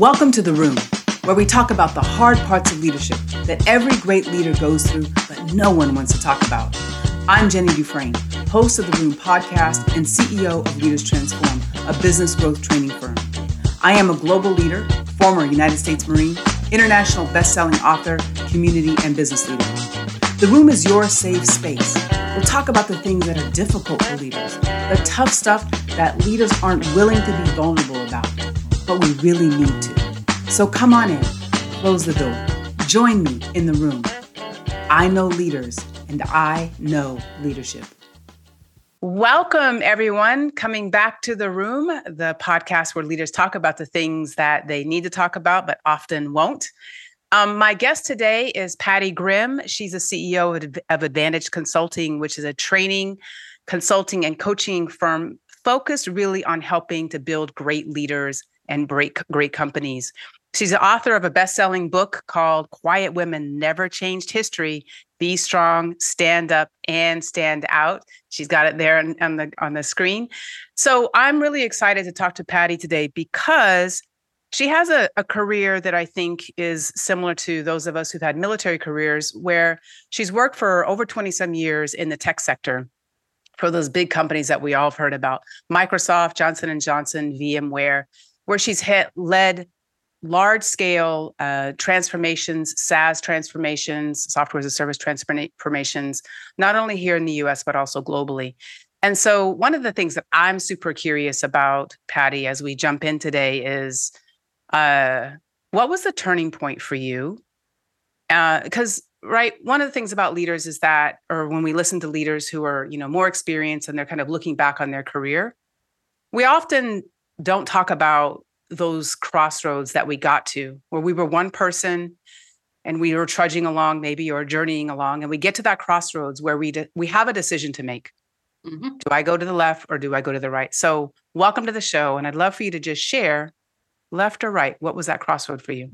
Welcome to The Room, where we talk about the hard parts of leadership that every great leader goes through, but no one wants to talk about. I'm Jenny DuFresne, host of the Room podcast and CEO of Leaders Transform, a business growth training firm. I am a global leader, former United States Marine, international best-selling author, community and business leader. The Room is your safe space. We'll talk about the things that are difficult for leaders, the tough stuff that leaders aren't willing to be vulnerable about, but we really need to. So come on in, close the door, join me in the room. I know leaders and I know leadership. Welcome, everyone, coming back to the room, the podcast where leaders talk about the things that they need to talk about, but often won't. Um, my guest today is Pattie Grimm. She's a CEO of, of Advantage Consulting, which is a training, consulting, and coaching firm focused really on helping to build great leaders and break great companies. She's the author of a best-selling book called Quiet Women Never Changed History be strong, stand up, and stand out. She's got it there on, on, the on the screen. So I'm really excited to talk to Pattie today because she has a, a career that I think is similar to those of us who've had military careers, where she's worked for over 20 some years in the tech sector for those big companies that we all have heard about, Microsoft, Johnson and Johnson, VMware, where she's hit, led large scale uh, transformations, SaaS transformations, software as a service transformations, not only here in the US, but also globally. And so, one of the things that I'm super curious about, Pattie, as we jump in today is uh, what was the turning point for you? Because uh, right one of the things about leaders is that or when we listen to leaders who are you know more experienced and they're kind of looking back on their career we often don't talk about those crossroads that we got to where we were one person and we were trudging along maybe or journeying along and we get to that crossroads where we de- we have a decision to make. Mm-hmm. do i go to the left or do i go to the right? So welcome to the show and i'd love for you to just share left or right what was that crossroad for you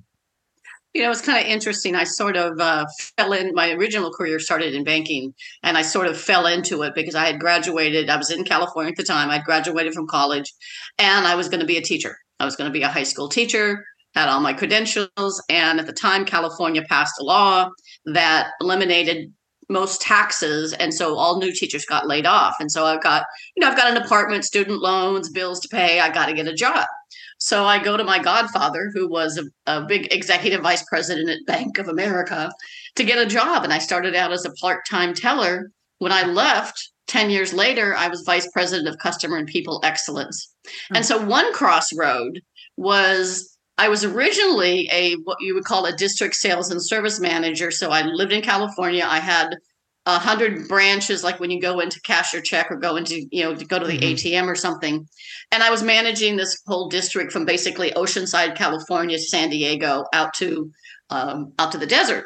you know, it's kind of interesting. I sort of uh, fell in. My original career started in banking, and I sort of fell into it because I had graduated. I was in California at the time. I'd graduated from college, and I was going to be a teacher. I was going to be a high school teacher, had all my credentials. And at the time, California passed a law that eliminated most taxes. And so all new teachers got laid off. And so I've got, you know, I've got an apartment, student loans, bills to pay. I got to get a job. So I go to my godfather, who was a, a big executive vice president at Bank of America, to get a job. And I started out as a part time teller. When I left, 10 years later, I was vice president of customer and people excellence. Mm-hmm. And so one crossroad was I was originally a what you would call a district sales and service manager. So I lived in California. I had a hundred branches, like when you go into cash your check or go into, you know, to go to the mm-hmm. ATM or something. And I was managing this whole district from basically Oceanside, California, San Diego, out to um, out to the desert.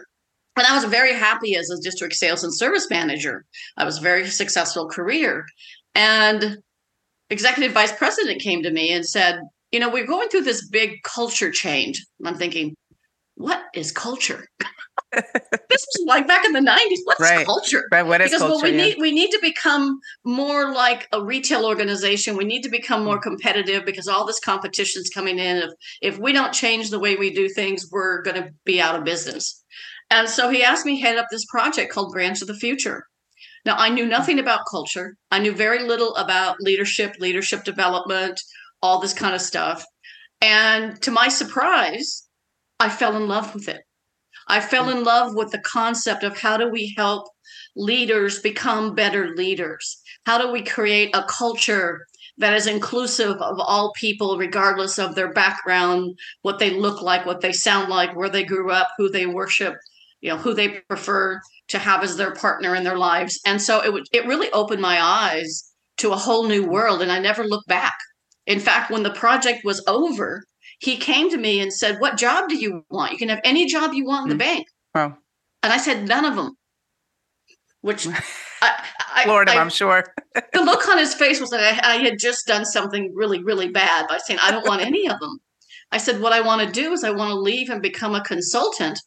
And I was very happy as a district sales and service manager. I was a very successful career. And executive vice president came to me and said, you know, we're going through this big culture change. And I'm thinking, what is culture? this was like back in the 90s. What's right. culture? Right. What is because culture? we yeah. need we need to become more like a retail organization. We need to become more mm. competitive because all this competition is coming in. If if we don't change the way we do things, we're going to be out of business. And so he asked me head up this project called Branch of the Future. Now I knew nothing about culture. I knew very little about leadership, leadership development, all this kind of stuff. And to my surprise, I fell in love with it. I fell mm. in love with the concept of how do we help leaders become better leaders? How do we create a culture that is inclusive of all people, regardless of their background, what they look like, what they sound like, where they grew up, who they worship, you know, who they prefer to have as their partner in their lives. And so it it really opened my eyes to a whole new world and I never looked back. In fact, when the project was over, he came to me and said, What job do you want? You can have any job you want in the mm. bank. Wow. And I said, None of them. Which I, I, Florida, I, am sure. the look on his face was that I, I had just done something really, really bad by saying, I don't want any of them. I said, What I want to do is I want to leave and become a consultant.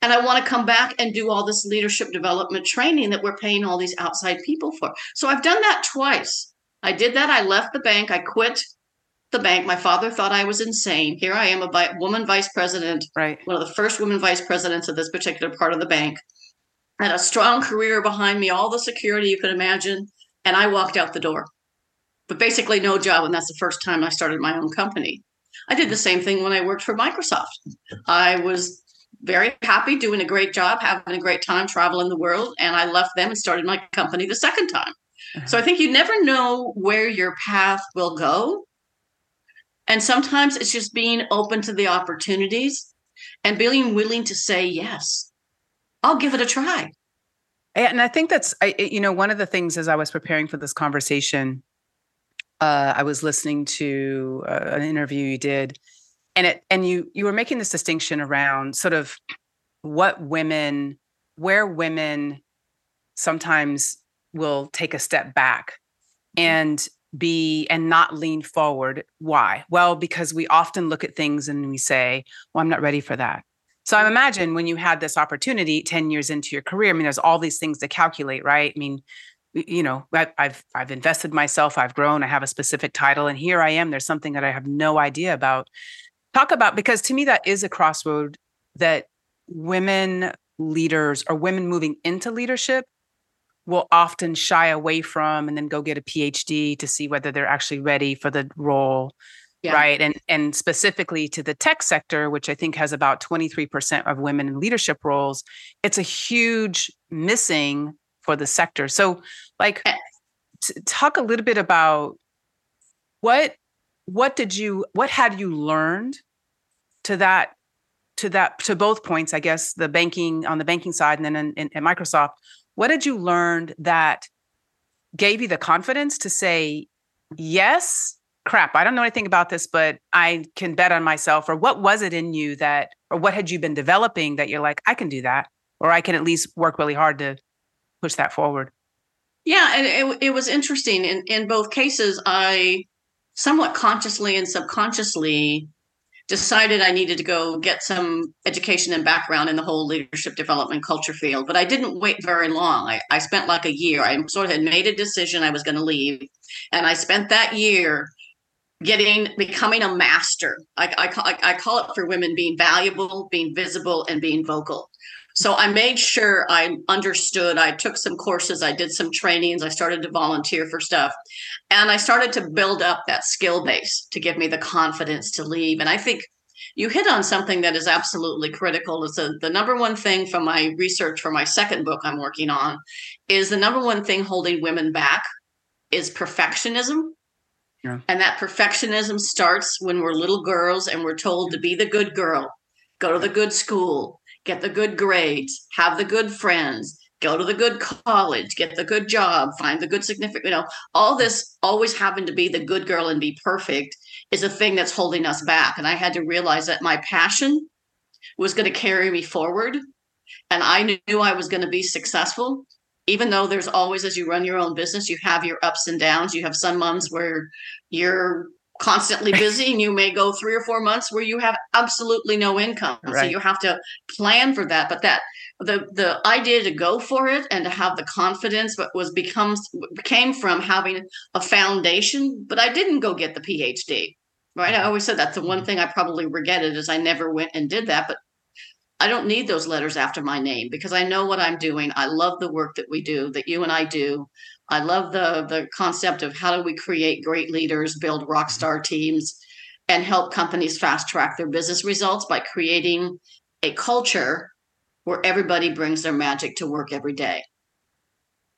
And I want to come back and do all this leadership development training that we're paying all these outside people for. So I've done that twice. I did that. I left the bank. I quit the bank. My father thought I was insane. Here I am, a vi- woman vice president, right? One of the first women vice presidents of this particular part of the bank. I had a strong career behind me, all the security you could imagine, and I walked out the door. But basically, no job, and that's the first time I started my own company. I did the same thing when I worked for Microsoft. I was very happy, doing a great job, having a great time traveling the world, and I left them and started my company the second time. So I think you never know where your path will go. And sometimes it's just being open to the opportunities and being willing to say, yes, I'll give it a try. And I think that's, I, you know, one of the things as I was preparing for this conversation, uh, I was listening to uh, an interview you did, and it, and you, you were making this distinction around sort of what women, where women sometimes will take a step back mm-hmm. and be and not lean forward. Why? Well, because we often look at things and we say, well, I'm not ready for that. So I imagine when you had this opportunity 10 years into your career, I mean, there's all these things to calculate, right? I mean, you know, I've I've invested myself, I've grown, I have a specific title, and here I am. There's something that I have no idea about. Talk about because to me that is a crossroad that women leaders or women moving into leadership will often shy away from and then go get a PhD to see whether they're actually ready for the role. Yeah. Right. And and specifically to the tech sector, which I think has about 23% of women in leadership roles, it's a huge missing for the sector. So like eh. t- talk a little bit about what what did you what had you learned to that to that to both points i guess the banking on the banking side and then in, in, in microsoft what did you learn that gave you the confidence to say, yes, crap, I don't know anything about this, but I can bet on myself? Or what was it in you that, or what had you been developing that you're like, I can do that, or I can at least work really hard to push that forward? Yeah, and it, it was interesting. In in both cases, I somewhat consciously and subconsciously decided I needed to go get some education and background in the whole leadership development culture field. But I didn't wait very long. I, I spent like a year. I sort of had made a decision I was going to leave. And I spent that year getting becoming a master. I, I, I call it for women being valuable, being visible, and being vocal. So I made sure I understood. I took some courses, I did some trainings, I started to volunteer for stuff. And I started to build up that skill base to give me the confidence to leave. And I think you hit on something that is absolutely critical. It's a, the number one thing from my research for my second book I'm working on is the number one thing holding women back is perfectionism. Yeah. And that perfectionism starts when we're little girls and we're told to be the good girl, go to the good school, get the good grades, have the good friends, go to the good college, get the good job, find the good significant, you know, all this always having to be the good girl and be perfect is a thing that's holding us back. And I had to realize that my passion was going to carry me forward. And I knew I was going to be successful, even though there's always, as you run your own business, you have your ups and downs. You have some months where you're constantly busy and you may go three or four months where you have absolutely no income right. so you have to plan for that but that the the idea to go for it and to have the confidence but was becomes came from having a foundation but i didn't go get the phd right i always said that's the one mm-hmm. thing i probably regretted is i never went and did that but I don't need those letters after my name because I know what I'm doing. I love the work that we do, that you and I do. I love the the concept of how do we create great leaders, build rock mm-hmm. star teams, and help companies fast track their business results by creating a culture where everybody brings their magic to work every day.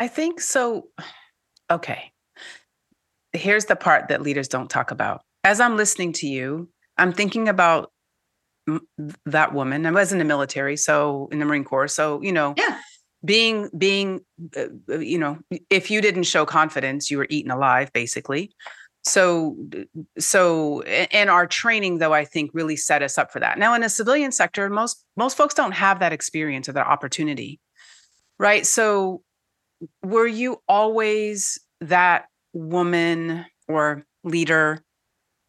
I think so. Okay. Here's the part that leaders don't talk about. As I'm listening to you, I'm thinking about that woman. I was in the military, so in the Marine Corps. So, you know, yeah. Being, being, uh, uh you know, if you didn't show confidence, you were eaten alive, basically. So, so, and our training, though, I think really set us up for that. Now, in a civilian sector, most most folks don't have that experience or that opportunity, right? So, were you always that woman or leader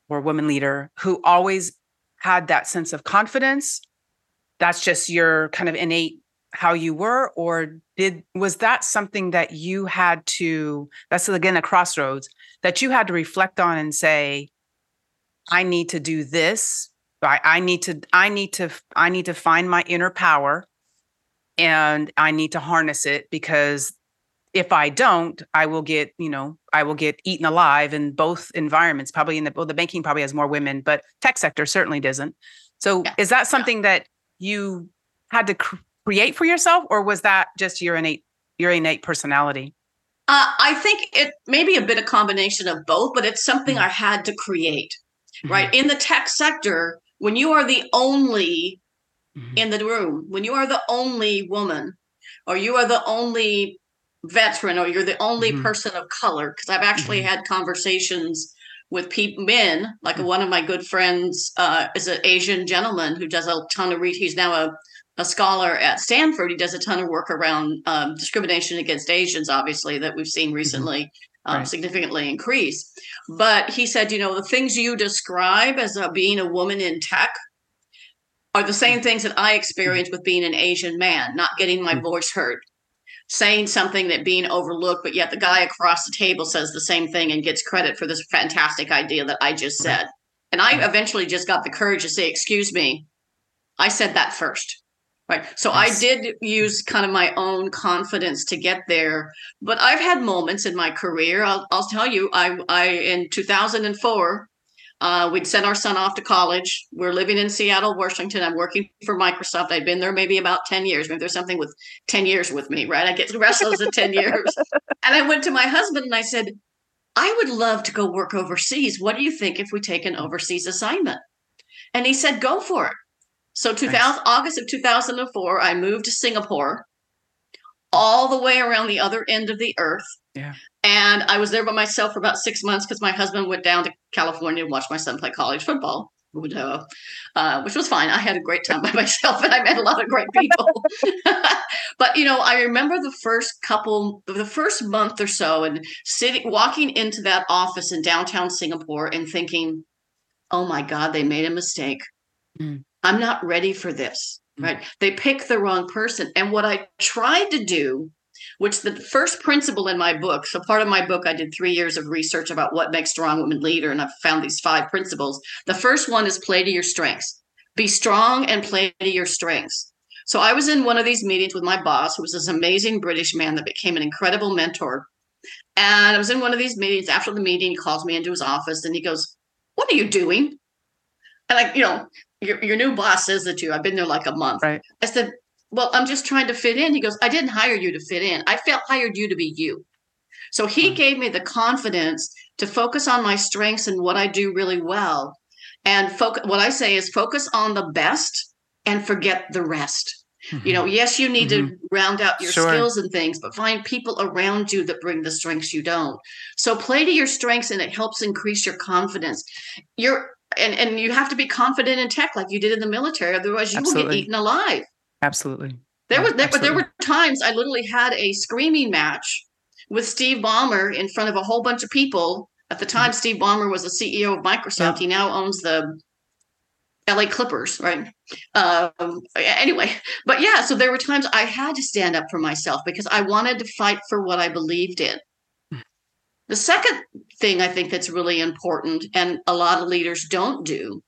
or woman leader who always had that sense of confidence that's just your kind of innate how you were or did was that something that you had to that's again a crossroads that you had to reflect on and say I need to do this. I, I need to, I need to, I need to find my inner power and I need to harness it because if I don't, I will get, you know, I will get eaten alive in both environments. Probably in the well, the banking probably has more women, but tech sector certainly doesn't. So, yeah. is that something yeah. that you had to create for yourself, or was that just your innate your innate personality? Uh, I think it may be a bit of combination of both, but it's something mm-hmm. I had to create. Mm-hmm. Right in the tech sector, when you are the only mm-hmm. in the room, when you are the only woman, or you are the only veteran or you're the only mm-hmm. person of color because i've actually mm-hmm. had conversations with people men like mm-hmm. one of my good friends uh, is an asian gentleman who does a ton of read he's now a, a scholar at stanford he does a ton of work around um, discrimination against asians obviously that we've seen mm-hmm. recently um, significantly increase but he said you know the things you describe as uh, being a woman in tech are the same mm-hmm. things that i experienced with being an asian man not getting my voice heard saying something that being overlooked, but yet the guy across the table says the same thing and gets credit for this fantastic idea that I just said. And I eventually just got the courage to say, Excuse me, I said that first. Right. So. I did use kind of my own confidence to get there. But I've had moments in my career. I'll, I'll tell you, I, I in 2004, uh, we'd sent our son off to college. We're living in Seattle, Washington. I'm working for Microsoft. I'd been there maybe about 10 years. Maybe there's something with 10 years with me, right? I get restless at 10 years. And I went to my husband and I said, I would love to go work overseas. What do you think if we take an overseas assignment? And he said, go for it. So 2000, nice. August of 2004, I moved to Singapore all the way around the other end of the earth. Yeah. And I was there by myself for about six months because my husband went down to California and watched my son play college football, uh, which was fine. I had a great time by myself and I met a lot of great people. but, you know, I remember the first couple, the first month or so, and sitting, walking into that office in downtown Singapore and thinking, oh my God, they made a mistake. Mm. I'm not ready for this. Mm. Right. They picked the wrong person. And what I tried to do which the first principle in my book. So, part of my book, I did three years of research about what makes a strong women leader, and I've found these five principles. The first one is play to your strengths. Be strong and play to your strengths. So, I was in one of these meetings with my boss, who was this amazing British man that became an incredible mentor. And I was in one of these meetings. After the meeting, he calls me into his office and he goes, What are you doing? And I, you know, your, your new boss says that to you. I've been there like a month. Right. I said, well, I'm just trying to fit in. He goes, I didn't hire you to fit in. I felt hired you to be you. So he gave me the confidence to focus on my strengths and what I do really well. And focus what I say is focus on the best and forget the rest. Mm-hmm. You know, yes, you need mm-hmm. to round out your sure. skills and things, but find people around you that bring the strengths you don't. So play to your strengths and it helps increase your confidence. You're and, and you have to be confident in tech like you did in the military, otherwise you Absolutely. will get eaten alive. Absolutely. There was there, there were times I literally had a screaming match with Steve Ballmer in front of a whole bunch of people. At the time, mm-hmm. Steve Ballmer was the CEO of Microsoft. He now owns the LA Clippers, right? Um, anyway, but yeah, so there were times I had to stand up for myself because I wanted to fight for what I believed in. The second thing I think that's really important, and a lot of leaders don't do,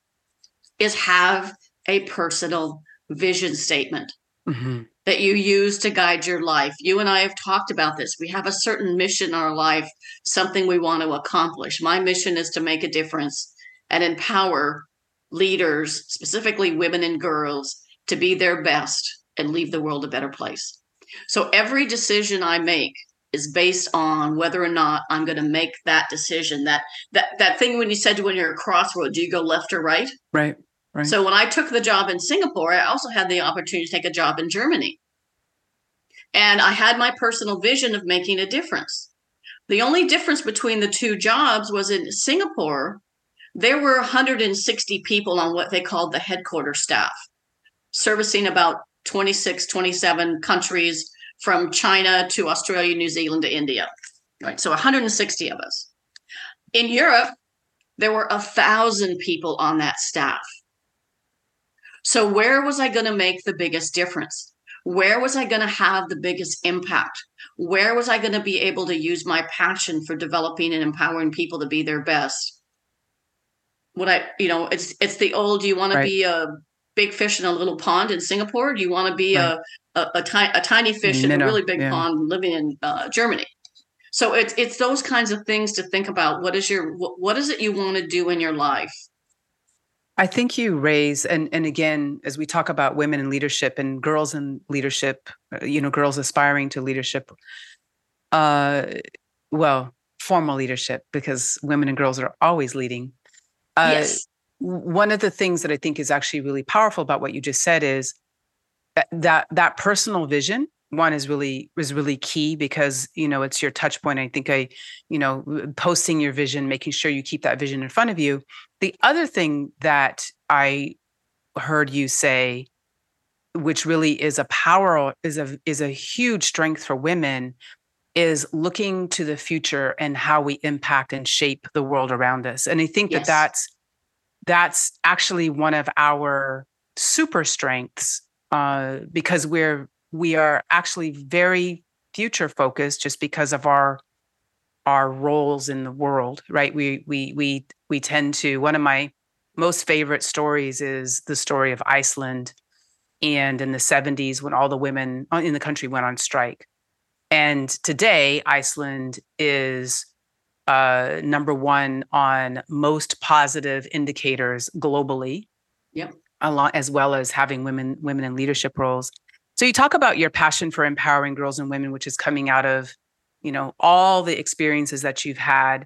is have a personal vision statement mm-hmm. that you use to guide your life. You and I have talked about this. We have a certain mission in our life, something we want to accomplish. My mission is to make a difference and empower leaders, specifically women and girls, to be their best and leave the world a better place. So every decision I make is based on whether or not I'm going to make that decision. That that that thing when you said to when you're a crossroad, do you go left or right? Right. Right. So when I took the job in Singapore, I also had the opportunity to take a job in Germany. And I had my personal vision of making a difference. The only difference between the two jobs was in Singapore, there were 160 people on what they called the headquarters staff, servicing about 26, 27 countries from China to Australia, New Zealand to India. Right. So 160 of us. In Europe, there were a thousand people on that staff. So, where was I going to make the biggest difference? Where was I going to have the biggest impact? Where was I going to be able to use my passion for developing and empowering people to be their best? what I, you know, it's it's the old. You want right. to be a big fish in a little pond in Singapore? Do you want to be right. a, a, a, ti- a tiny fish in a really big yeah. pond living in uh, Germany? So it's it's those kinds of things to think about. What is your what, what is it you want to do in your life? I think you raise and and again as we talk about women in leadership and girls in leadership, uh, you know, girls aspiring to leadership. Uh, well, formal leadership because women and girls are always leading. Uh, yes. One of the things that I think is actually really powerful about what you just said is that that, that personal vision one is really is really key because you know it's your touch point. I think i you know posting your vision making sure you keep that vision in front of you. The other thing that i heard you say which really is a power is a is a huge strength for women is looking to the future and how we impact and shape the world around us. And i think yes. that that's that's actually one of our super strengths uh, because we're we are actually very future focused just because of our our roles in the world right? We we we we tend to one of my most favorite stories is the story of Iceland and in the 70s when all the women uh, in the country went on strike. And today Iceland is uh, number one on most positive indicators globally yep lot as well as having women women in leadership roles so you talk about your passion for empowering girls and women, which is coming out of, you know, all the experiences that you've had.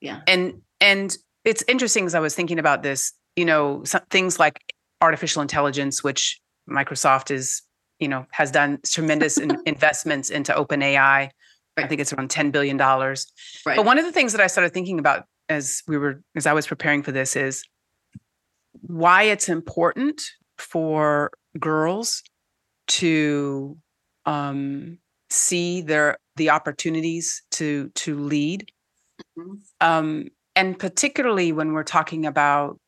Yeah. And and it's interesting as I was thinking about this, you know, some, things like artificial intelligence, which Microsoft is, you know, has done tremendous in, investments into OpenAI. Right. I think it's around ten billion dollars. Right. But one of the things that I started thinking about as we were as I was preparing for this is why it's important for girls to um, see their the opportunities to to lead, mm-hmm. um, and particularly when we're talking about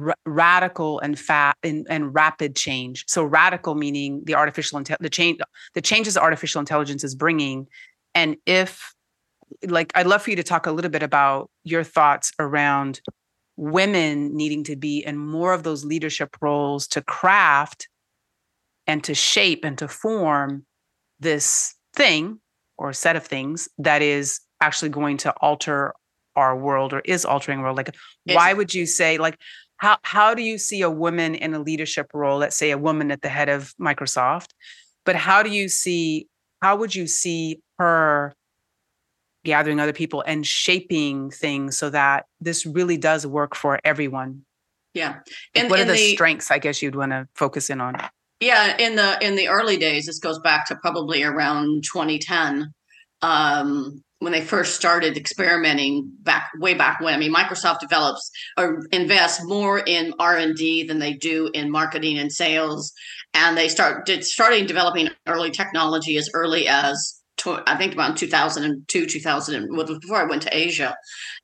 r- radical and fat and, and rapid change. So radical meaning the artificial inte- the change the changes artificial intelligence is bringing, and if like I'd love for you to talk a little bit about your thoughts around women needing to be in more of those leadership roles to craft and to shape and to form this thing or set of things that is actually going to alter our world or is altering world like why would you say like how how do you see a woman in a leadership role let's say a woman at the head of microsoft but how do you see how would you see her gathering other people and shaping things so that this really does work for everyone? Yeah. And what are the, the strengths i guess you'd want to focus in on? Yeah, in the in the early days, this goes back to probably around 2010, um, when they first started experimenting back way back when. I mean, Microsoft develops or invests more in R and D than they do in marketing and sales, and they start did starting developing early technology as early as I think around 2002, 2000, before I went to Asia.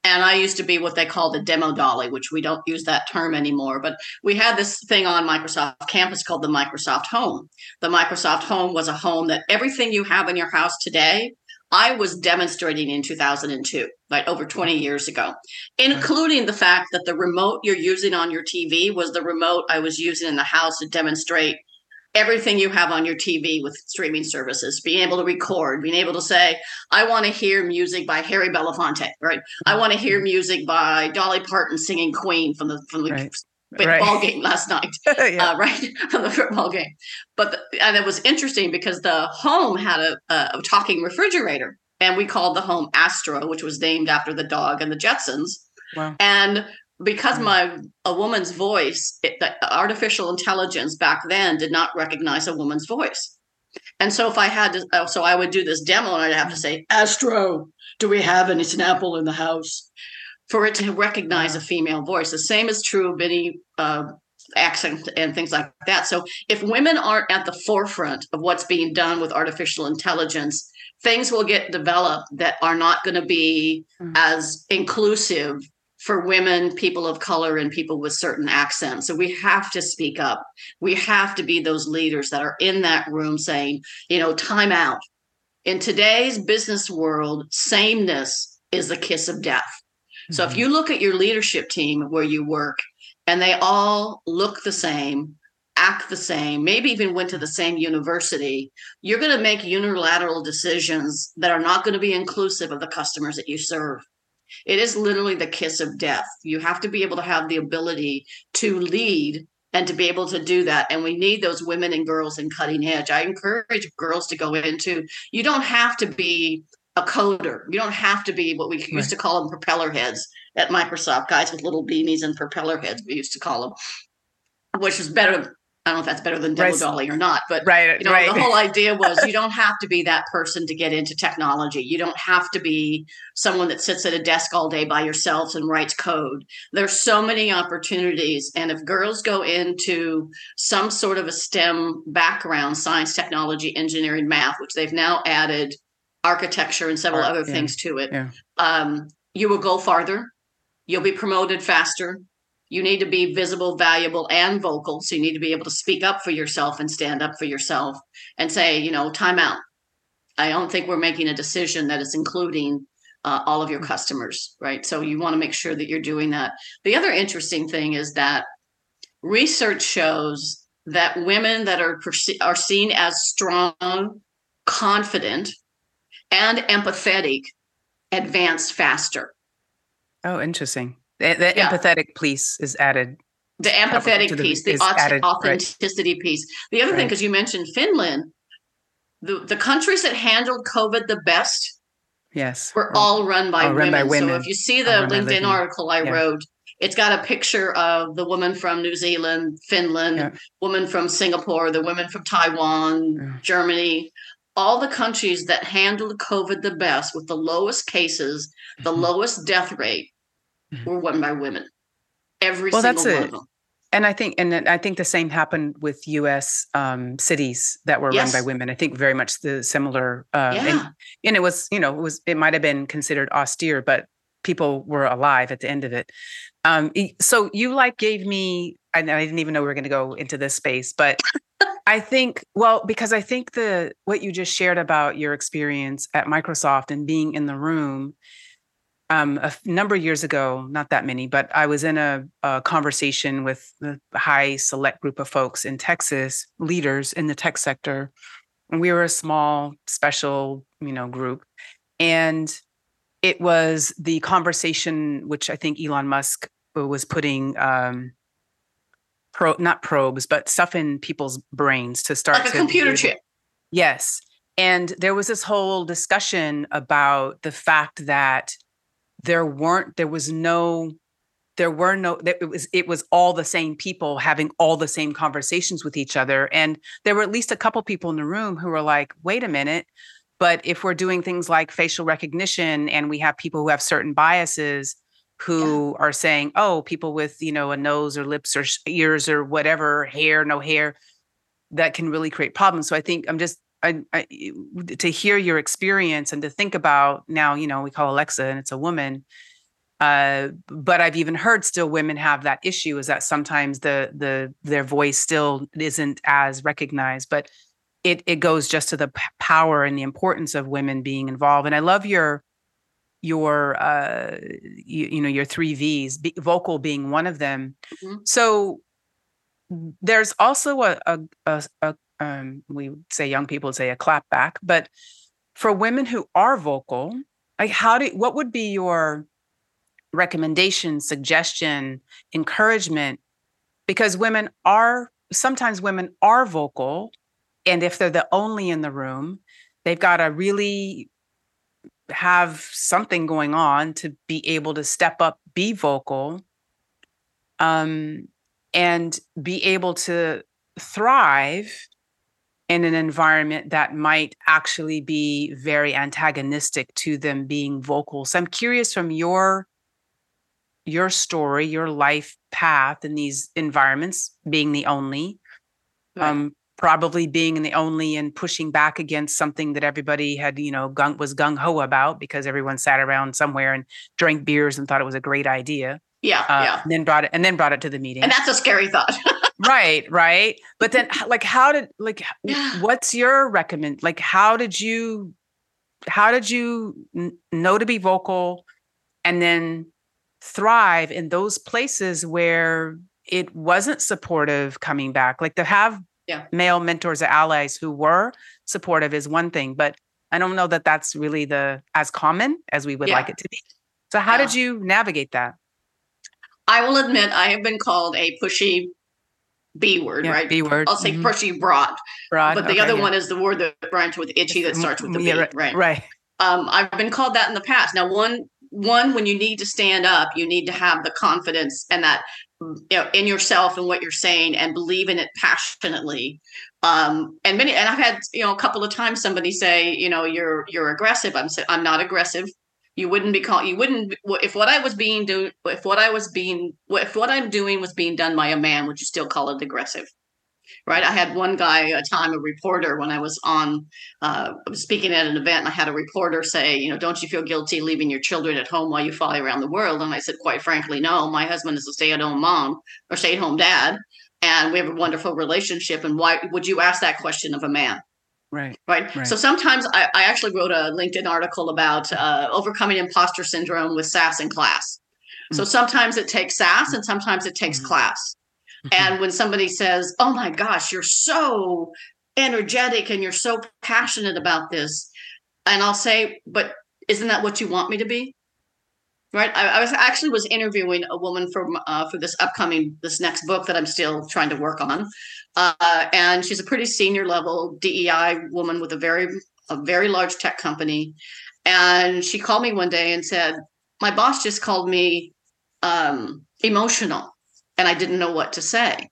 And I used to be what they call the demo dolly, which we don't use that term anymore. But we had this thing on Microsoft campus called the Microsoft Home. The Microsoft Home was a home that everything you have in your house today, I was demonstrating in 2002, like over 20 years ago, including the fact that the remote you're using on your TV was the remote I was using in the house to demonstrate everything you have on your TV with streaming services, being able to record, being able to say, I want to hear music by Harry Belafonte, right? I want to hear mm-hmm. music by Dolly Parton singing Queen from the from the right. Right. ball game last night, yeah. uh, right from the football game. But the, and it was interesting because the home had a, a talking refrigerator, and we called the home Astro, which was named after the dog and the Jetsons. Wow. And because mm. my a woman's voice it, the artificial intelligence back then did not recognize a woman's voice and so if i had to uh, so i would do this demo and i'd have to say astro do we have any snapple in the house for it to recognize a female voice the same is true of any uh, accent and things like that so if women aren't at the forefront of what's being done with artificial intelligence things will get developed that are not going to be mm. as inclusive for women, people of color, and people with certain accents. So we have to speak up. We have to be those leaders that are in that room saying, you know, time out. In today's business world, sameness is the kiss of death. So if mm-hmm. you look at your leadership team where you work and they all look the same, act the same, maybe even went to the same university, you're going to make unilateral decisions that are not going to be inclusive of the customers that you serve. It is literally the kiss of death. You have to be able to have the ability to lead and to be able to do that. And we need those women and girls in cutting edge. I encourage girls to go into, you don't have to be a coder. You don't have to be what we used right. to call them propeller heads at Microsoft, guys with little beanies and propeller heads, we used to call them, which is better I don't know if that's better than Demo right. Dolly or not, but right, you know, right. the whole idea was you don't have to be that person to get into technology. You don't have to be someone that sits at a desk all day by yourself and writes code. There's so many opportunities. And if girls go into some sort of a STEM background, science, technology, engineering, math, which they've now added architecture and several Art, other yeah. things to it, yeah. um, you will go farther. You'll be promoted faster you need to be visible, valuable, and vocal. So you need to be able to speak up for yourself and stand up for yourself and say, you know, time out. I don't think we're making a decision that is including uh, all of your customers, right? So you want to make sure that you're doing that. The other interesting thing is that research shows that women that are perce- are seen as strong, confident, and empathetic advance faster. Oh, interesting. The, the yeah. empathetic piece is added. The empathetic the, piece, the authenticity right. piece. The other right. thing, because you mentioned Finland, the, the countries that handled COVID the best yes were all run by, women. Run by women. So if you see the LinkedIn article I yeah. wrote, it's got a picture of the woman from New Zealand, Finland, yeah. woman from Singapore, the women from Taiwan, yeah. Germany, all the countries that handled COVID the best with the lowest cases, the mm-hmm. lowest death rate mm-hmm. were won by women. Every well, single that's one it. of them. And I think, and I think the same happened with U.S. Um, cities that were yes. run by women. I think very much the similar. Uh, yeah. and, and it was, you know, it was it might have been considered austere, but people were alive at the end of it. Um, so you like gave me, I, I didn't even know we were going to go into this space, but I think, well, because I think the what you just shared about your experience at Microsoft and being in the room um, a number of years ago, not that many, but I was in a, a, conversation with a high select group of folks in Texas, leaders in the tech sector. And we were a small, special, you know, group. And it was the conversation, which I think Elon Musk was putting um, pro not probes, but stuff in people's brains to start like a computer chip. Yes. And there was this whole discussion about the fact that there weren't there was no there were no it was it was all the same people having all the same conversations with each other and there were at least a couple people in the room who were like wait a minute but if we're doing things like facial recognition and we have people who have certain biases who yeah. are saying oh people with you know a nose or lips or ears or whatever hair no hair that can really create problems so i think i'm just I, I, to hear your experience and to think about now, you know, we call Alexa and it's a woman. Uh, but I've even heard still women have that issue is that sometimes the the their voice still isn't as recognized. But it it goes just to the power and the importance of women being involved. And I love your your uh you, you know your three V's, be, vocal being one of them. Mm-hmm. So there's also a, a, a, a um, we say young people say a clap back, but for women who are vocal, like how do what would be your recommendation, suggestion, encouragement? Because women are sometimes women are vocal, and if they're the only in the room, they've got to really have something going on to be able to step up, be vocal, um, and be able to thrive in an environment that might actually be very antagonistic to them being vocal. So I'm curious from your your story, your life path in these environments, being the only, right. um, probably being the only and pushing back against something that everybody had, you know, gung, was gung ho about because everyone sat around somewhere and drank beers and thought it was a great idea. Yeah, uh, yeah. And then brought it and then brought it to the meeting. And that's a scary thought. right right but then like how did like what's your recommend like how did you how did you n- know to be vocal and then thrive in those places where it wasn't supportive coming back. Like to have yeah. male mentors or allies who were supportive is one thing, but I don't know that that's really the as common as we would yeah. like it to be. So how yeah. did you navigate that? I will admit I have been called a pushy B word, yeah, right? B word. I'll say mm-hmm. pushy broad. Broad. But the okay, other one is the word that rhymes with itchy that starts with the B, right? right? Right. Um, I've been called that in the past. Now, one one when you need to stand up, you need to have the confidence and that you know in yourself and what you're saying and believe in it passionately. Um, and many and I've had you know a couple of times somebody say you know you're you're aggressive. I'm I'm not aggressive you wouldn't be called you wouldn't if what i was being do if what i was being if what i'm doing was being done by a man would you still call it aggressive right i had one guy a time a reporter when i was on uh, speaking at an event and i had a reporter say you know don't you feel guilty leaving your children at home while you fly around the world and i said quite frankly no my husband is a stay-at-home mom or stay-at-home dad and we have a wonderful relationship and why would you ask that question of a man Right. right. Right. So sometimes I, I actually wrote a LinkedIn article about uh, overcoming imposter syndrome with sass in class. So sometimes it takes sass and sometimes it takes mm-hmm. class. Mm-hmm. And when somebody says, Oh my gosh, you're so energetic and you're so passionate about this. And I'll say, But isn't that what you want me to be? right I, I, was actually was interviewing a woman for uh, for this upcoming this next book that i'm still trying to work on uh, and she's a pretty senior level dei woman with a very a very large tech company and she called me one day and said my boss just called me um, emotional and i didn't know what to say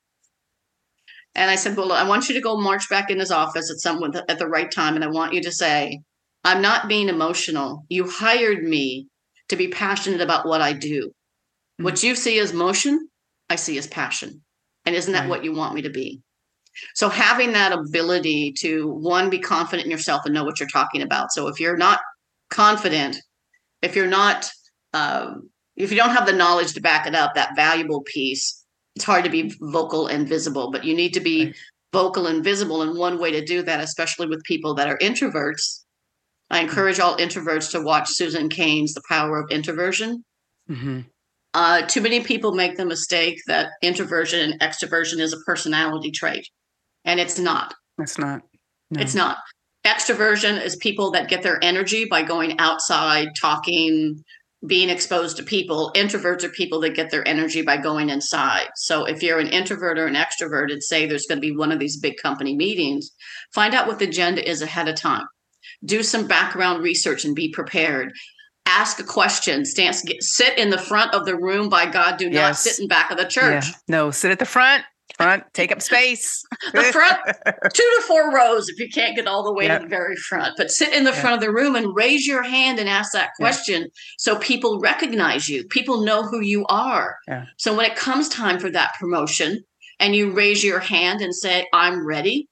and i said well i want you to go march back in his office at some at the right time and i want you to say i'm not being emotional you hired me to be passionate about what I do. Mm-hmm. What you see as motion, I see as passion. And isn't that right. what you want me to be? So having that ability to one be confident in yourself and know what you're talking about. So if you're not confident, if you're not um, if you don't have the knowledge to back it up, that valuable piece, it's hard to be vocal and visible. But you need to be right. vocal and visible. And one way to do that, especially with people that are introverts, I encourage all introverts to watch Susan Cain's The Power of Introversion. Mm-hmm. Uh, too many people make the mistake that introversion and extroversion is a personality trait, and it's not. It's not. No. It's not. Extroversion is people that get their energy by going outside, talking, being exposed to people. Introverts are people that get their energy by going inside. So if you're an introvert or an extrovert and say there's going to be one of these big company meetings, find out what the agenda is ahead of time do some background research and be prepared ask a question stand sit in the front of the room by god do not sit in back of the church yeah. no sit at the front front take up space the front two to four rows if you can't get all the way yep. to the very front but sit in the yep. front of the room and raise your hand and ask that question yep. so people recognize you people know who you are so when it comes time for that promotion and you raise your hand and say i'm ready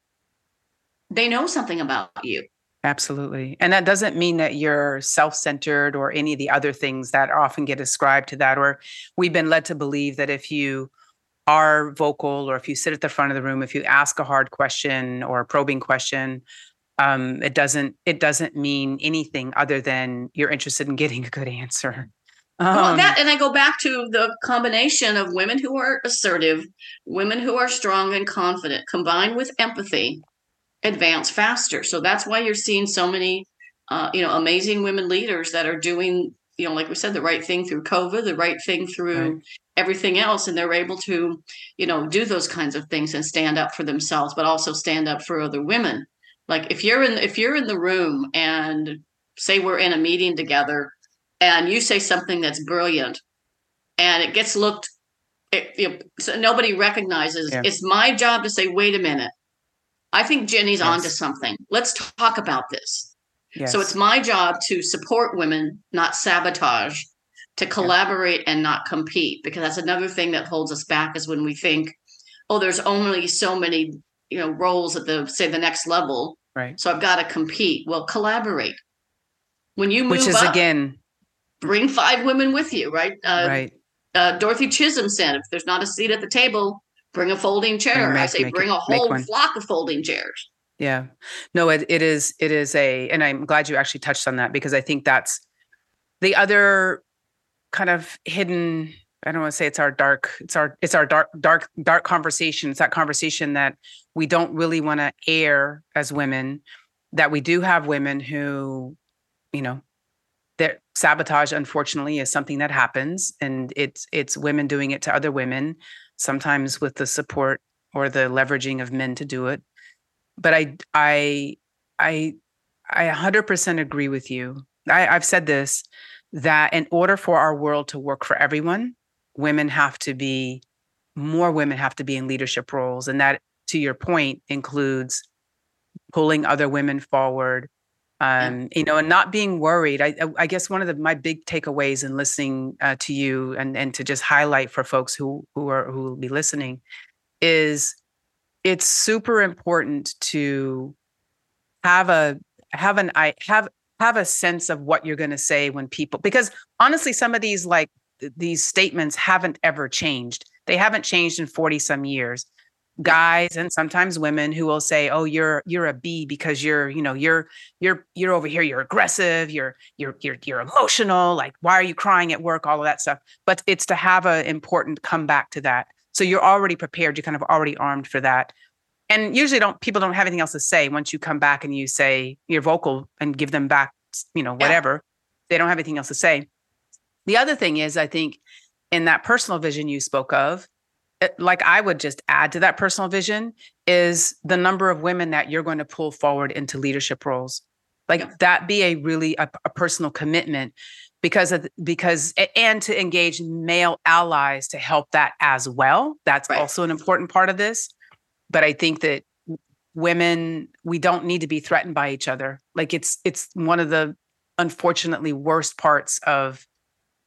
they know something about you Absolutely. And that doesn't mean that you're self centered or any of the other things that often get ascribed to that. Or we've been led to believe that if you are vocal or if you sit at the front of the room, if you ask a hard question or a probing question, um, it doesn't it doesn't mean anything other than you're interested in getting a good answer. Um, well, that and I go back to the combination of women who are assertive, women who are strong and confident, combined with empathy, advance faster. So that's why you're seeing so many, uh, you know, amazing women leaders that are doing, you know, like we said, the right thing through COVID, the right thing through right. everything else, and they're able to, you know, do those kinds of things and stand up for themselves, but also stand up for other women. Like if you're in if you're in the room and say we're in a meeting together, and you say something that's brilliant, and it gets looked it, you know, so nobody recognizes yeah. it's my job to say wait a minute I think Jenny's yes. onto something. Let's talk about this. Yes. So it's my job to support women, not sabotage, to collaborate yeah. and not compete, because that's another thing that holds us back is when we think, oh, there's only so many, you know, roles at the say the next level. Right. So I've got to compete. Well, collaborate. When you move Which is up, again bring five women with you, right? Uh, right. Uh, Dorothy Chisholm said, if there's not a seat at the table, Bring a folding chair. Make, I say bring it, a whole flock of folding chairs. Yeah. No, it, it is it is a and I'm glad you actually touched on that because I think that's the other kind of hidden I don't want to say it's our dark, it's our it's our dark, dark, dark conversation. It's that conversation that we don't really want to air as women, that we do have women who, you know, that sabotage unfortunately is something that happens and it's it's women doing it to other women, sometimes with the support or the leveraging of men to do it. But I I I I 100% agree with you. I, I've said this that in order for our world to work for everyone, women have to be more women have to be in leadership roles and that to your point includes pulling other women forward um, you know and not being worried I, I guess one of the my big takeaways in listening uh, to you and and to just highlight for folks who who are who will be listening is it's super important to have a have an i have have a sense of what you're going to say when people because honestly some of these like these statements haven't ever changed. They haven't changed in 40 some years. Guys and sometimes women who will say, "Oh, you're you're a B because you're, you know, you're you're you're over here, you're aggressive, you're you're you're you're emotional, like why are you crying at work, all of that stuff." But it's to have an important comeback to that. So you're already prepared, you're kind of already armed for that. And usually don't people don't have anything else to say once you come back and you say you're vocal and give them back, you know, whatever. Yeah. They don't have anything else to say. The other thing is, I think in that personal vision you spoke of, it, like I would just add to that personal vision is the number of women that you're going to pull forward into leadership roles. Like yeah. that be a really a, a personal commitment because of because and to engage male allies to help that as well. That's right. also an important part of this. But I think that women we don't need to be threatened by each other. Like it's it's one of the unfortunately worst parts of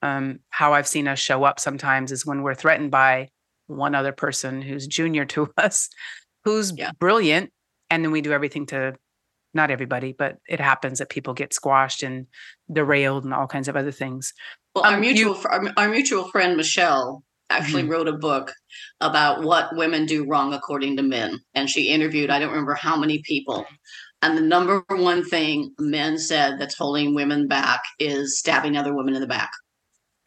um, how I've seen us show up sometimes is when we're threatened by one other person who's junior to us, who's yeah. brilliant, and then we do everything to not everybody, but it happens that people get squashed and derailed and all kinds of other things. Well, um, our mutual you, our, our, mutual friend Michelle actually mm-hmm. wrote a book about what women do wrong according to men, and she interviewed I don't remember how many people. And the number one thing men said that's holding women back is stabbing other women in the back.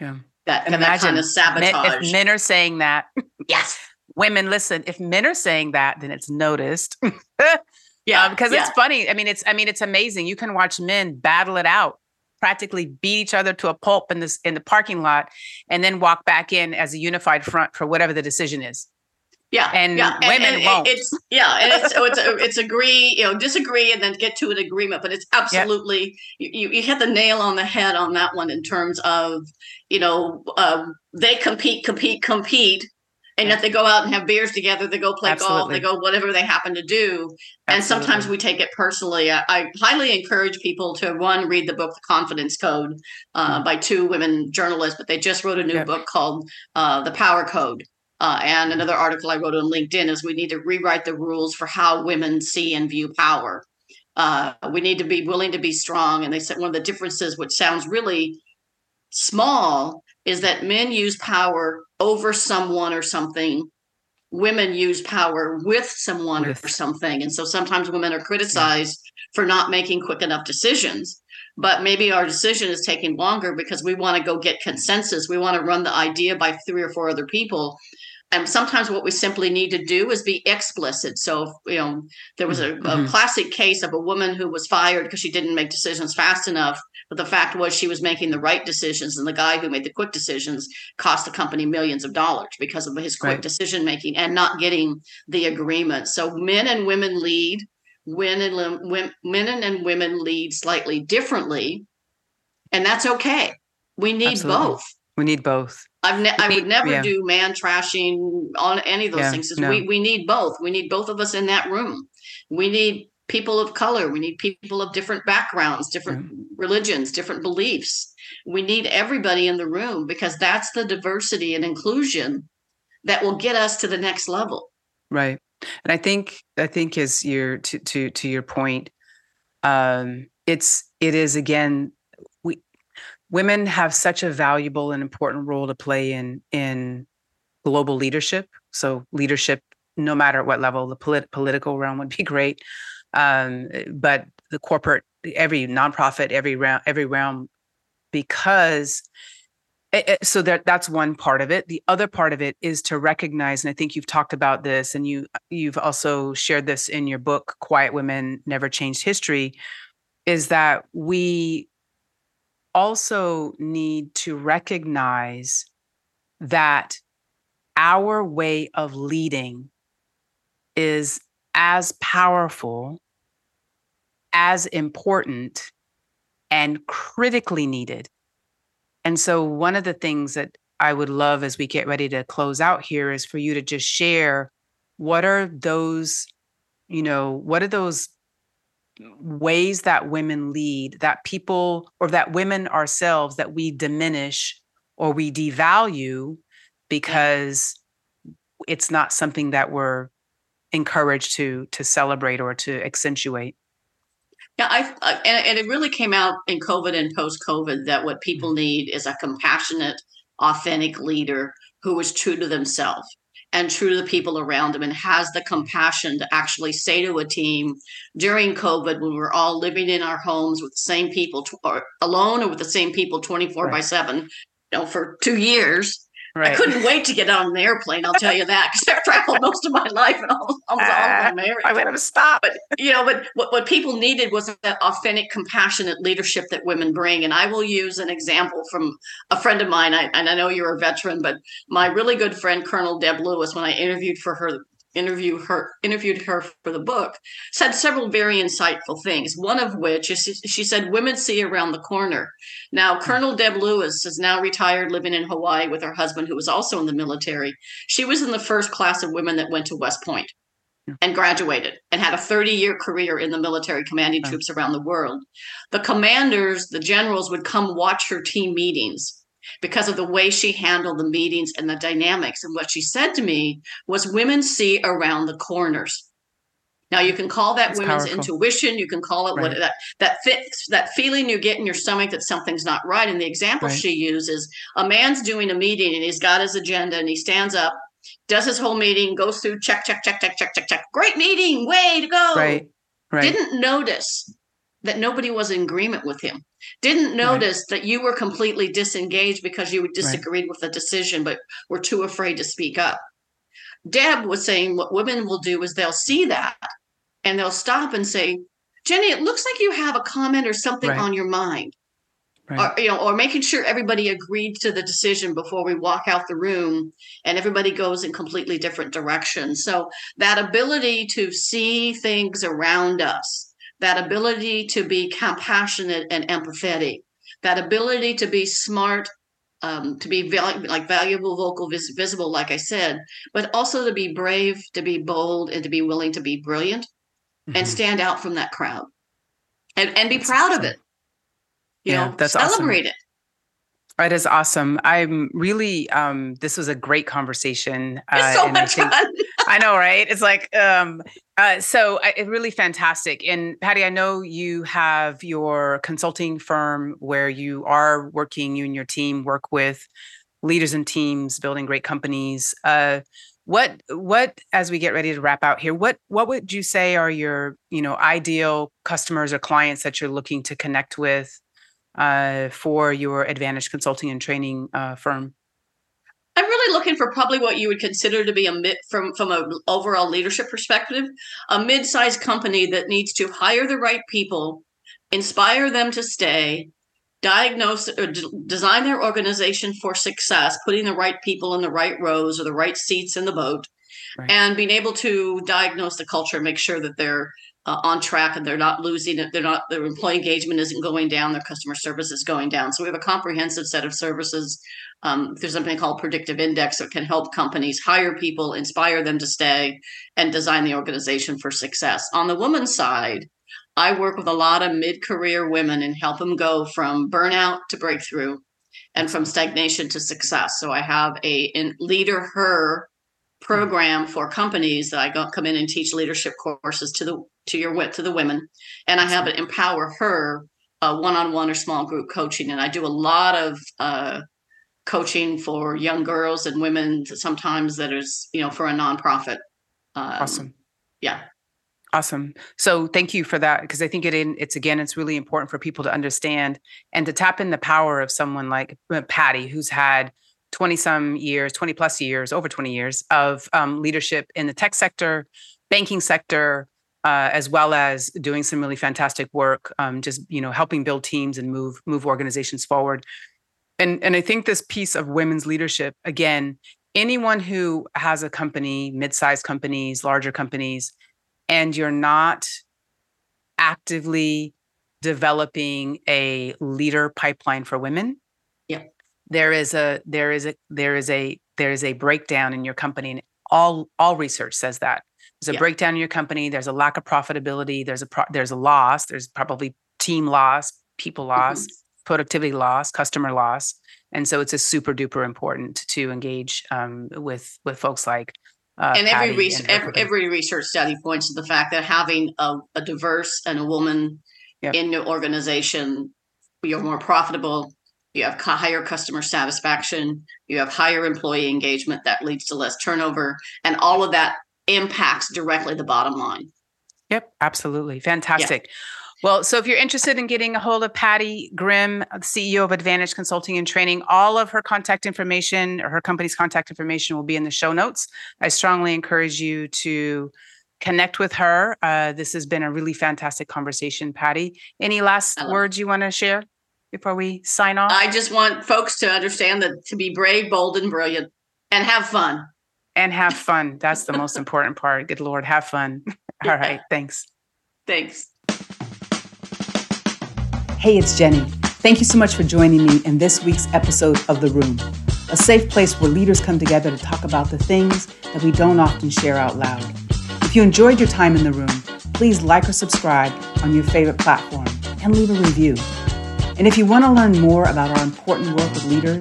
Yeah. That, and imagine, that kind of sabotage. Men, if men are saying that, yes. Women, listen, if men are saying that, then it's noticed. yeah. because yeah. it's funny. I mean, it's I mean, it's amazing. You can watch men battle it out, practically beat each other to a pulp in this in the parking lot, and then walk back in as a unified front for whatever the decision is. Yeah, and yeah. women and, and won't. It's yeah, and it's so it's it's agree, you know, disagree, and then get to an agreement. But it's absolutely yep. you, you hit the nail on the head on that one in terms of you know um, they compete, compete, compete, and if they go out and have beers together. They go play absolutely. golf. They go whatever they happen to do. And sometimes we take it personally. I, I, highly encourage people to one read the book The Confidence Code uh, mm-hmm. by two women journalists, but they just wrote a new yep. book called uh, The Power Code uh, and another article I wrote on LinkedIn is we need to rewrite the rules for how women see and view power. Uh, we need to be willing to be strong. And they said one of the differences, which sounds really small, is that men use power over someone or something. Women use power with someone yes. or something. And so sometimes women are criticized yeah. for not making quick enough decisions but maybe our decision is taking longer because we want to go get consensus. We want to run the idea by three or four other people and sometimes what we simply need to do is be explicit. So, you know, there was a, mm-hmm. a classic case of a woman who was fired because she didn't make decisions fast enough. But the fact was she was making the right decisions, and the guy who made the quick decisions cost the company millions of dollars because of his quick right. decision making and not getting the agreement. So, men and women lead. Men and, men and women lead slightly differently, and that's okay. We need Absolutely. both. We need both. I've ne- I would never yeah. do man trashing on any of those yeah, things. No. We we need both. We need both of us in that room. We need people of color. We need people of different backgrounds, different yeah. religions, different beliefs. We need everybody in the room because that's the diversity and inclusion that will get us to the next level. Right. And I think I think as your to to to your point, um, it's it is again we women have such a valuable and important role to play in in global leadership. So leadership, no matter what level, the polit- political realm would be great, um, eh, but the corporate, every nonprofit, every realm, every realm, because eh, eh, so that that's one part of it. The other part of it is to recognize and i think you've talked about this and you you've also shared this in your book quiet women never changed history is that we also need to recognize that our way of leading is as powerful as important and critically needed. And so, one of the things that I would love as we get ready to close out here is for you to just share what are those, you know, what are those ways that women lead that people or that women ourselves that we diminish or we devalue because it's not something that we're encouraged to to celebrate or to accentuate yeah, I, I and, and it really came out in COVID and post COVID that what people mm-hmm. need is a compassionate, authentic leader who is true to themselves and true to the people around them and has the compassion to actually say to a team during COVID when we're all living in our homes with the same people or alone or with the same people 24 right. by 7, you know, for two years Right. I couldn't wait to get on an airplane. I'll tell you that because I've traveled most of my life and almost, almost uh, all of my ah, marriage. I went to stop. But you know, but what, what people needed was that authentic, compassionate leadership that women bring. And I will use an example from a friend of mine. I, and I know you're a veteran, but my really good friend, Colonel Deb Lewis, when I interviewed for her interview her interviewed her for the book said several very insightful things one of which is she said women see around the corner. Now hmm. colonel deb lewis is now retired living in hawaii with her husband who was also in the military. She was in the first class of women that went to west point and graduated and had a 30 year career in the military commanding troops around the world. The commanders the generals would come watch her team meetings because of the way she handled the meetings and the dynamics. And what she said to me was women see around the corners. Now you can call that That's women's powerful. intuition. You can call it right. what that that fits that feeling you get in your stomach that something's not right. And the example right. she uses: a man's doing a meeting and he's got his agenda and he stands up, does his whole meeting, goes through check, check, check, check, check, check, check. Great meeting, way to go. Right. Right. Didn't notice that nobody was in agreement with him. Didn't notice right. that you were completely disengaged because you disagreed right. with the decision, but were too afraid to speak up. Deb was saying what women will do is they'll see that and they'll stop and say, Jenny, it looks like you have a comment or something right. on your mind. Or, you know, or making sure everybody agreed to the decision before we walk out the room and everybody goes in completely different directions. So that ability to see things around us that ability to be compassionate and empathetic, that ability to be smart, um, to be val- like valuable, vocal, vis- visible, like I said, but also to be brave, to be bold, and to be willing to be brilliant mm-hmm. and stand out from that crowd and, and be that's proud awesome. of it. You yeah, know, that's celebrate awesome. it. That is awesome. I'm really um this was a great conversation. Uh, so much I think, fun. I know, right? It's like um uh so I, really fantastic. And Pattie, I know you have your consulting firm where you are working, you and your team work with leaders and teams building great companies. Uh what what as we get ready to wrap out here, what what would you say are your, you know, ideal customers or clients that you're looking to connect with? Uh, for your Advantage Consulting and Training uh, firm? I'm really looking for probably what you would consider to be a mid from from an overall leadership perspective, a mid-sized company that needs to hire the right people, inspire them to stay, diagnose or d- design their organization for success, putting the right people in the right rows or the right seats in the boat, right. and being able to diagnose the culture and make sure that they're uh, on track and they're not losing it. They're not, their employee engagement isn't going down, their customer service is going down. So we have a comprehensive set of services. Um, there's something called Predictive Index that can help companies hire people, inspire them to stay, and design the organization for success. On the woman's side, I work with a lot of mid career women and help them go from burnout to breakthrough and from stagnation to success. So I have a in, leader her program for companies that I go, come in and teach leadership courses to the to your to the women, and I have it empower her uh, one-on-one or small group coaching, and I do a lot of uh, coaching for young girls and women. Sometimes that is you know for a nonprofit. Um, awesome. Yeah. Awesome. So thank you for that because I think it in, it's again it's really important for people to understand and to tap in the power of someone like uh, Pattie who's had 20 some years, 20 plus years, over 20 years of um, leadership in the tech sector, banking sector, uh, as well as doing some really fantastic work, um, just you know helping build teams and move move organizations forward. And and I think this piece of women's leadership again, anyone who has a company, mid-sized companies, larger companies and you're not actively developing a leader pipeline for women there is a there is a there is a there is a breakdown in your company and all all research says that there's a yeah. breakdown in your company there's a lack of profitability there's a pro- there's a loss there's probably team loss people loss mm-hmm. productivity loss customer loss and so it's a super duper important to engage um, with with folks like uh, and every research, every, every, research study points to the fact that having a, a diverse and a woman yep. in your organization, you're more profitable. You have higher customer satisfaction. You have higher employee engagement that leads to less turnover, and all of that impacts directly the bottom line. Yep, absolutely, fantastic. Yeah. Well, so if you're interested in getting a hold of Pattie Grimm, CEO of Advantage Consulting and Training, all of her contact information or her company's contact information will be in the show notes. I strongly encourage you to connect with her. Uh, this has been a really fantastic conversation, Pattie. Any last words you want to share before we sign off? I just want folks to understand that to be brave, bold, and brilliant and have fun. And have fun. That's the most important part. Good Lord, have fun. All right. Thanks. Thanks. Hey, it's Jenny. Thank you so much for joining me in this week's episode of The Room, a safe place where leaders come together to talk about the things that we don't often share out loud. If you enjoyed your time in the room, please like or subscribe on your favorite platform and leave a review. And if you want to learn more about our important work with leaders,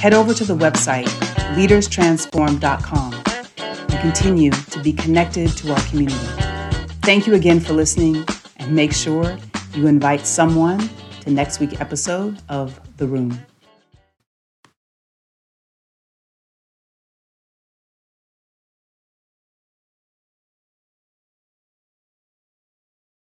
head over to the website leaderstransform.com and continue to be connected to our community. Thank you again for listening and make sure you invite someone to next week's episode of The Room.